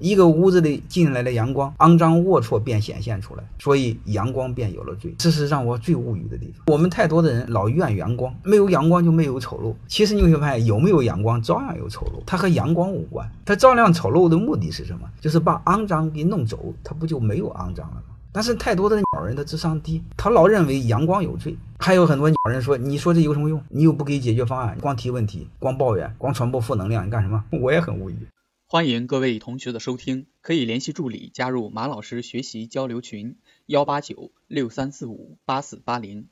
一个屋子里进来的阳光，肮脏龌龊便显现出来，所以阳光便有了罪。这是让我最无语的地方。我们太多的人老怨阳光，没有阳光就没有丑陋。其实你会发现，有没有阳光照样有丑陋，它和阳光无关。它照亮丑陋的目的是什么？就是把肮脏给弄走，它不就没有肮脏了吗？但是太多的鸟人的智商低，他老认为阳光有罪。还有很多鸟人说：“你说这有什么用？你又不给解决方案，光提问题，光抱怨，光传播负能量，你干什么？”我也很无语。欢迎各位同学的收听，可以联系助理加入马老师学习交流群：幺八九六三四五八四八零。